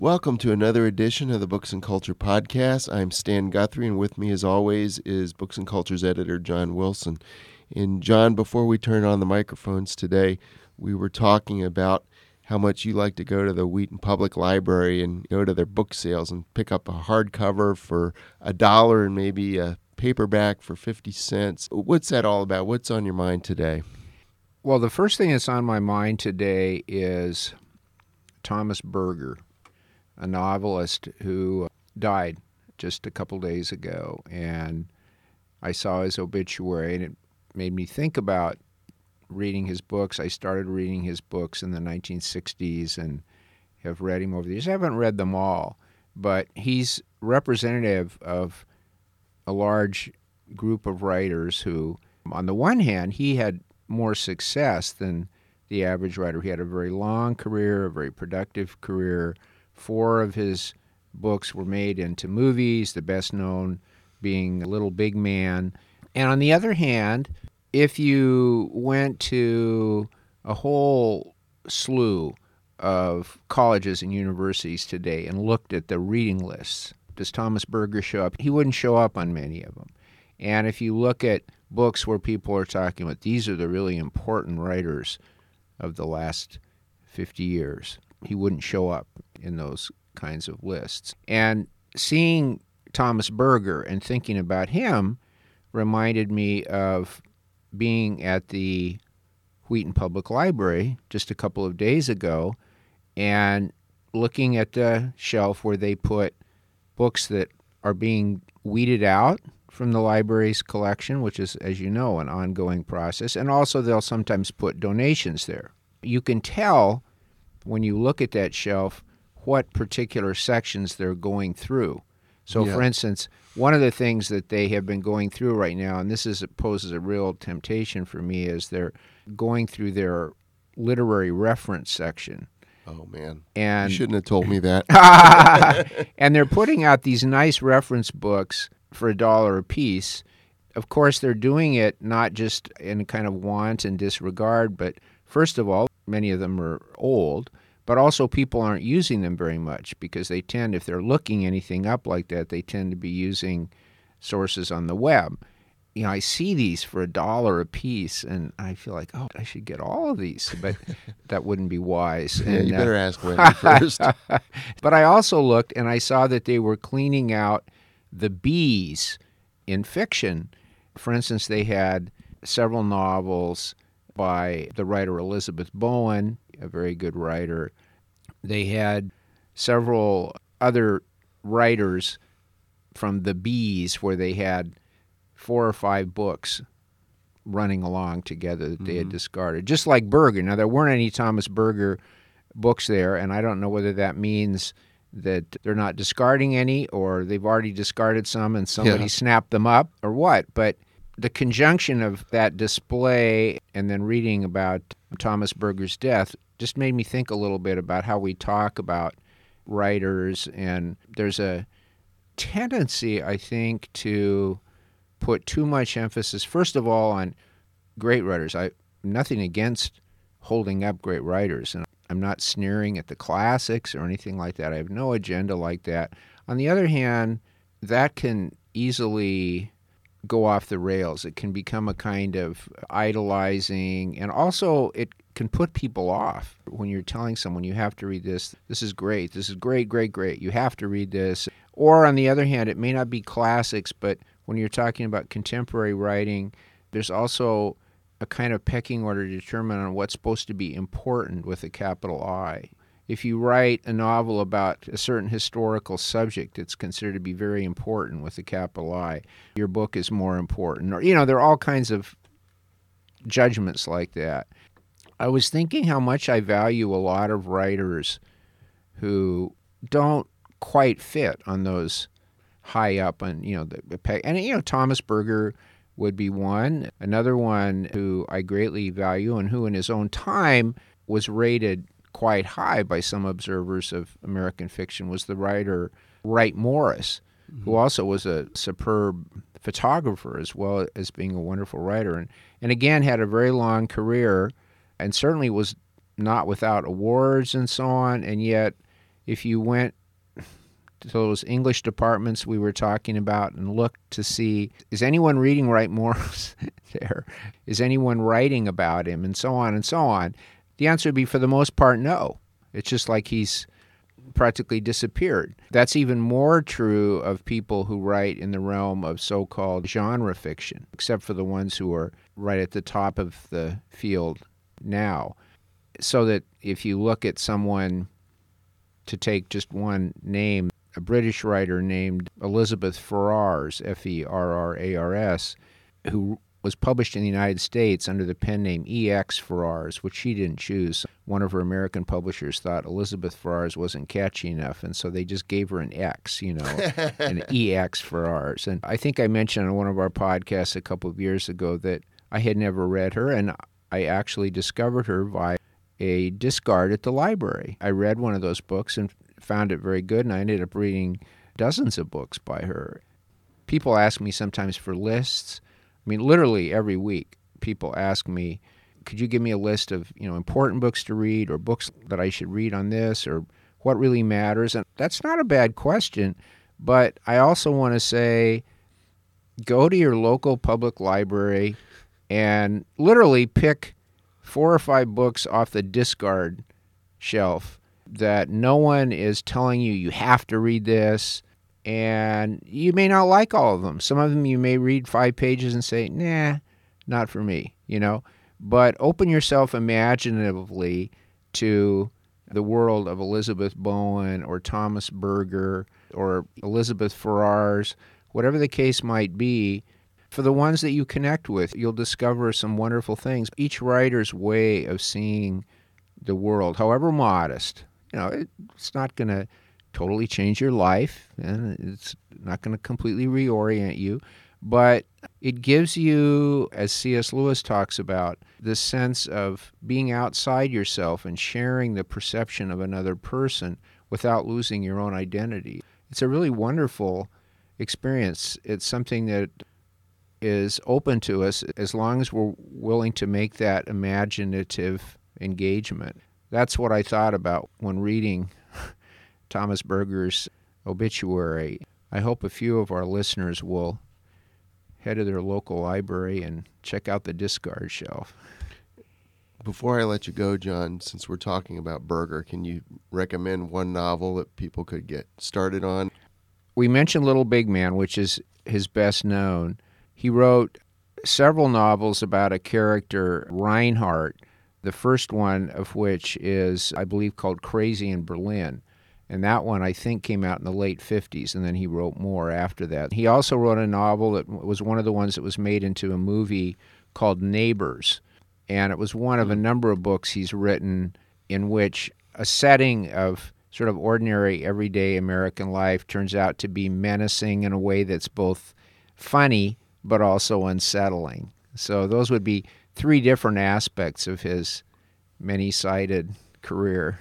Welcome to another edition of the Books and Culture Podcast. I'm Stan Guthrie, and with me, as always, is Books and Culture's editor, John Wilson. And, John, before we turn on the microphones today, we were talking about how much you like to go to the Wheaton Public Library and go to their book sales and pick up a hardcover for a dollar and maybe a paperback for 50 cents. What's that all about? What's on your mind today? Well, the first thing that's on my mind today is Thomas Berger a novelist who died just a couple days ago. And I saw his obituary, and it made me think about reading his books. I started reading his books in the 1960s and have read him over the years. I haven't read them all, but he's representative of a large group of writers who, on the one hand, he had more success than the average writer. He had a very long career, a very productive career, Four of his books were made into movies, the best known being Little Big Man. And on the other hand, if you went to a whole slew of colleges and universities today and looked at the reading lists, does Thomas Berger show up? He wouldn't show up on many of them. And if you look at books where people are talking about these are the really important writers of the last 50 years, he wouldn't show up in those kinds of lists. And seeing Thomas Berger and thinking about him reminded me of being at the Wheaton Public Library just a couple of days ago and looking at the shelf where they put books that are being weeded out from the library's collection, which is, as you know, an ongoing process. And also, they'll sometimes put donations there. You can tell when you look at that shelf what particular sections they're going through. So, yeah. for instance, one of the things that they have been going through right now, and this is poses a real temptation for me, is they're going through their literary reference section. Oh man! And you shouldn't have told me that. and they're putting out these nice reference books for a dollar a piece. Of course, they're doing it not just in a kind of want and disregard, but first of all, many of them are old but also people aren't using them very much because they tend, if they're looking anything up like that, they tend to be using sources on the web. You know, I see these for a dollar a piece, and I feel like, oh, I should get all of these, but that wouldn't be wise. Yeah, and, you better uh, ask Wendy first. but I also looked, and I saw that they were cleaning out the bees in fiction. For instance, they had several novels by the writer Elizabeth Bowen, a very good writer. They had several other writers from the Bees where they had four or five books running along together that they mm-hmm. had discarded, just like Berger. Now, there weren't any Thomas Berger books there, and I don't know whether that means that they're not discarding any or they've already discarded some and somebody yeah. snapped them up or what. But the conjunction of that display and then reading about Thomas Berger's death just made me think a little bit about how we talk about writers. And there's a tendency, I think, to put too much emphasis, first of all, on great writers. I nothing against holding up great writers, and I'm not sneering at the classics or anything like that. I have no agenda like that. On the other hand, that can easily go off the rails. It can become a kind of idolizing, and also it can put people off when you're telling someone you have to read this. This is great. This is great, great, great. You have to read this. Or on the other hand, it may not be classics, but when you're talking about contemporary writing, there's also a kind of pecking order to determine on what's supposed to be important with a capital I if you write a novel about a certain historical subject it's considered to be very important with a capital I, your book is more important. Or, you know, there are all kinds of judgments like that. I was thinking how much I value a lot of writers who don't quite fit on those high up and you know the peg and you know Thomas Berger would be one another one who I greatly value and who in his own time was rated quite high by some observers of American fiction was the writer Wright Morris, mm-hmm. who also was a superb photographer as well as being a wonderful writer, and and again had a very long career, and certainly was not without awards and so on, and yet if you went to those English departments we were talking about and looked to see is anyone reading Wright Morris there? Is anyone writing about him? And so on and so on. The answer would be for the most part, no. It's just like he's practically disappeared. That's even more true of people who write in the realm of so called genre fiction, except for the ones who are right at the top of the field now. So that if you look at someone, to take just one name, a British writer named Elizabeth Ferrars, F E R R A R S, who was published in the United States under the pen name E.X. Ferrars, which she didn't choose. One of her American publishers thought Elizabeth Ferrars wasn't catchy enough, and so they just gave her an X, you know, an E.X. Ferrars. And I think I mentioned on one of our podcasts a couple of years ago that I had never read her, and I actually discovered her by a discard at the library. I read one of those books and found it very good, and I ended up reading dozens of books by her. People ask me sometimes for lists I mean, literally every week, people ask me, "Could you give me a list of you know important books to read, or books that I should read on this, or what really matters?" And that's not a bad question, but I also want to say, go to your local public library and literally pick four or five books off the discard shelf that no one is telling you you have to read this and you may not like all of them. Some of them you may read five pages and say, nah, not for me, you know. But open yourself imaginatively to the world of Elizabeth Bowen or Thomas Berger or Elizabeth Ferrars, whatever the case might be. For the ones that you connect with, you'll discover some wonderful things. Each writer's way of seeing the world, however modest, you know, it's not going to totally change your life, and it's not going to completely reorient you, but it gives you, as C.S. Lewis talks about, the sense of being outside yourself and sharing the perception of another person without losing your own identity. It's a really wonderful experience. It's something that is open to us as long as we're willing to make that imaginative engagement. That's what I thought about when reading Thomas Berger's obituary. I hope a few of our listeners will head to their local library and check out the discard shelf. Before I let you go, John, since we're talking about Berger, can you recommend one novel that people could get started on? We mentioned Little Big Man, which is his best known. He wrote several novels about a character, Reinhart, the first one of which is, I believe, called Crazy in Berlin. And that one, I think, came out in the late 50s, and then he wrote more after that. He also wrote a novel that was one of the ones that was made into a movie called Neighbors. And it was one of a hmm. number of books he's written in which a setting of sort of ordinary, everyday American life turns out to be menacing in a way that's both funny but also unsettling. So, those would be three different aspects of his many sided career.